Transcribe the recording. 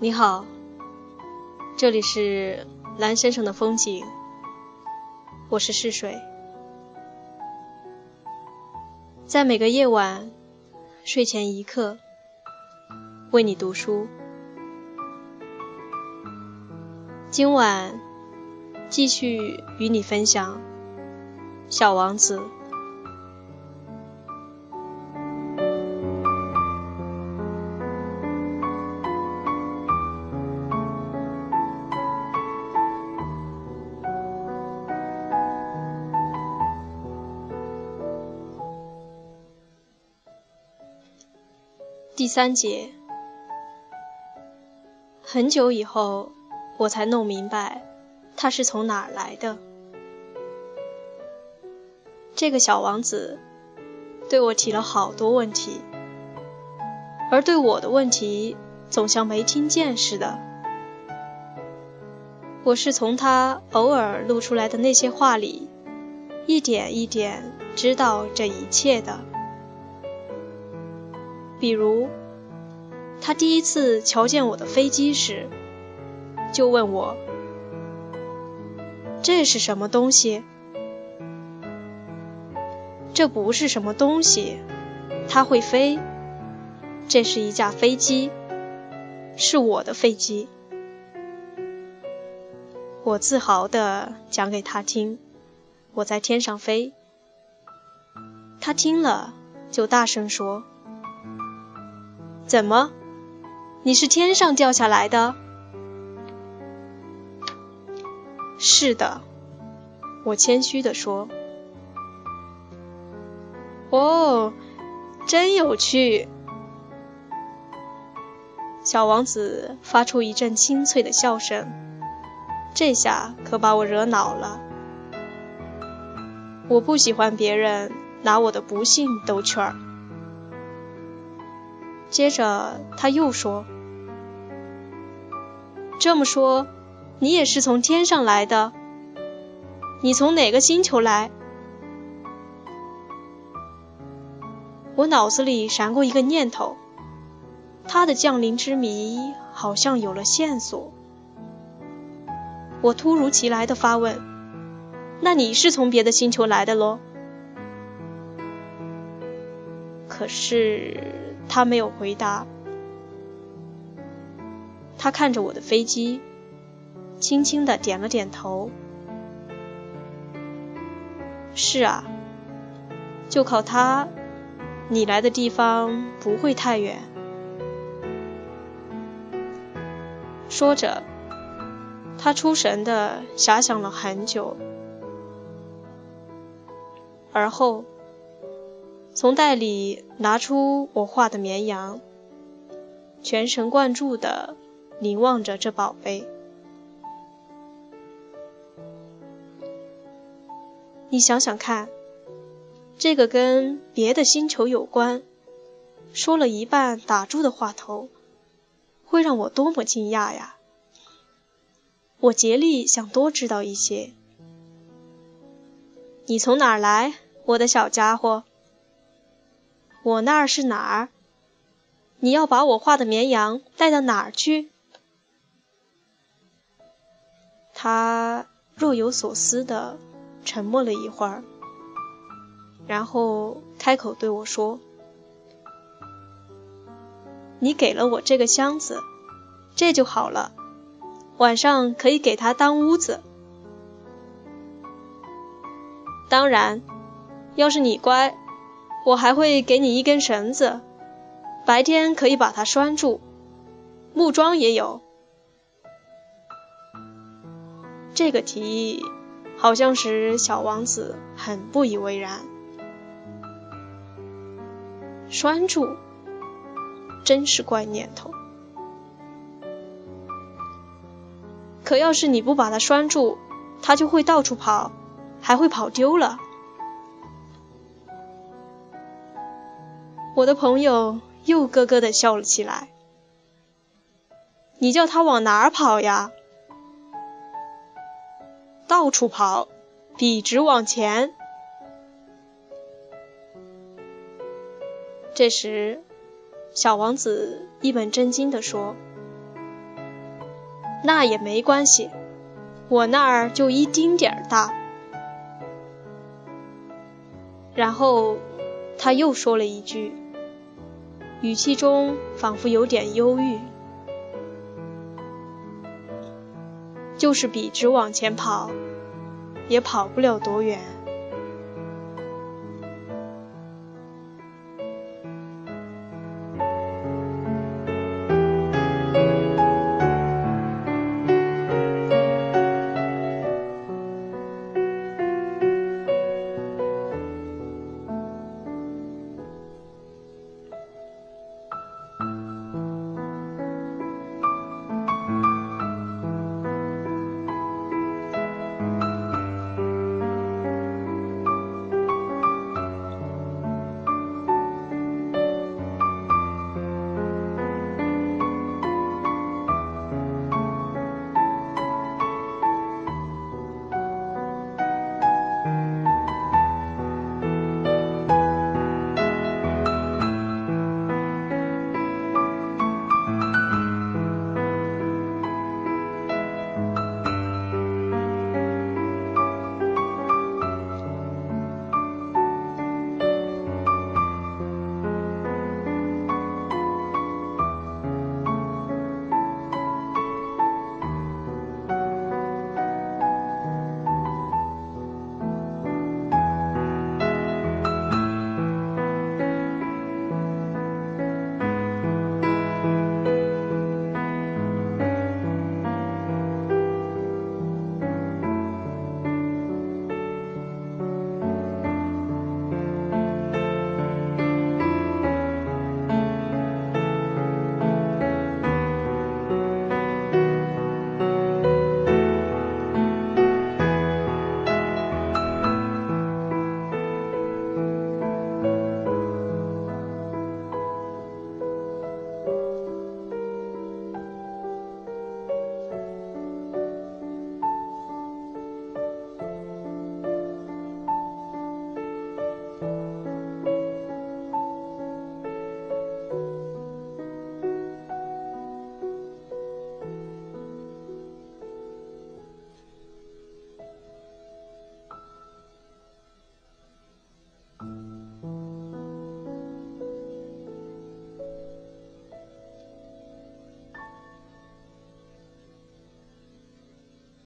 你好，这里是蓝先生的风景，我是逝水，在每个夜晚睡前一刻为你读书。今晚继续与你分享《小王子》。第三节，很久以后，我才弄明白他是从哪儿来的。这个小王子对我提了好多问题，而对我的问题总像没听见似的。我是从他偶尔露出来的那些话里，一点一点知道这一切的。比如，他第一次瞧见我的飞机时，就问我：“这是什么东西？”这不是什么东西，它会飞。这是一架飞机，是我的飞机。我自豪地讲给他听：“我在天上飞。”他听了，就大声说。怎么？你是天上掉下来的？是的，我谦虚地说。哦，真有趣！小王子发出一阵清脆的笑声，这下可把我惹恼了。我不喜欢别人拿我的不幸逗趣儿。接着他又说：“这么说，你也是从天上来的？你从哪个星球来？”我脑子里闪过一个念头，他的降临之谜好像有了线索。我突如其来的发问：“那你是从别的星球来的喽？”可是。他没有回答。他看着我的飞机，轻轻的点了点头。是啊，就靠它，你来的地方不会太远。说着，他出神的遐想了很久，而后。从袋里拿出我画的绵羊，全神贯注地凝望着这宝贝。你想想看，这个跟别的星球有关，说了一半打住的话头，会让我多么惊讶呀！我竭力想多知道一些。你从哪儿来，我的小家伙？我那儿是哪儿？你要把我画的绵羊带到哪儿去？他若有所思的沉默了一会儿，然后开口对我说：“你给了我这个箱子，这就好了，晚上可以给他当屋子。当然，要是你乖。”我还会给你一根绳子，白天可以把它拴住。木桩也有。这个提议好像使小王子很不以为然。拴住，真是怪念头。可要是你不把它拴住，它就会到处跑，还会跑丢了。我的朋友又咯咯的笑了起来。你叫他往哪儿跑呀？到处跑，笔直往前。这时，小王子一本正经地说：“那也没关系，我那儿就一丁点儿大。然后他又说了一句，语气中仿佛有点忧郁：“就是笔直往前跑，也跑不了多远。”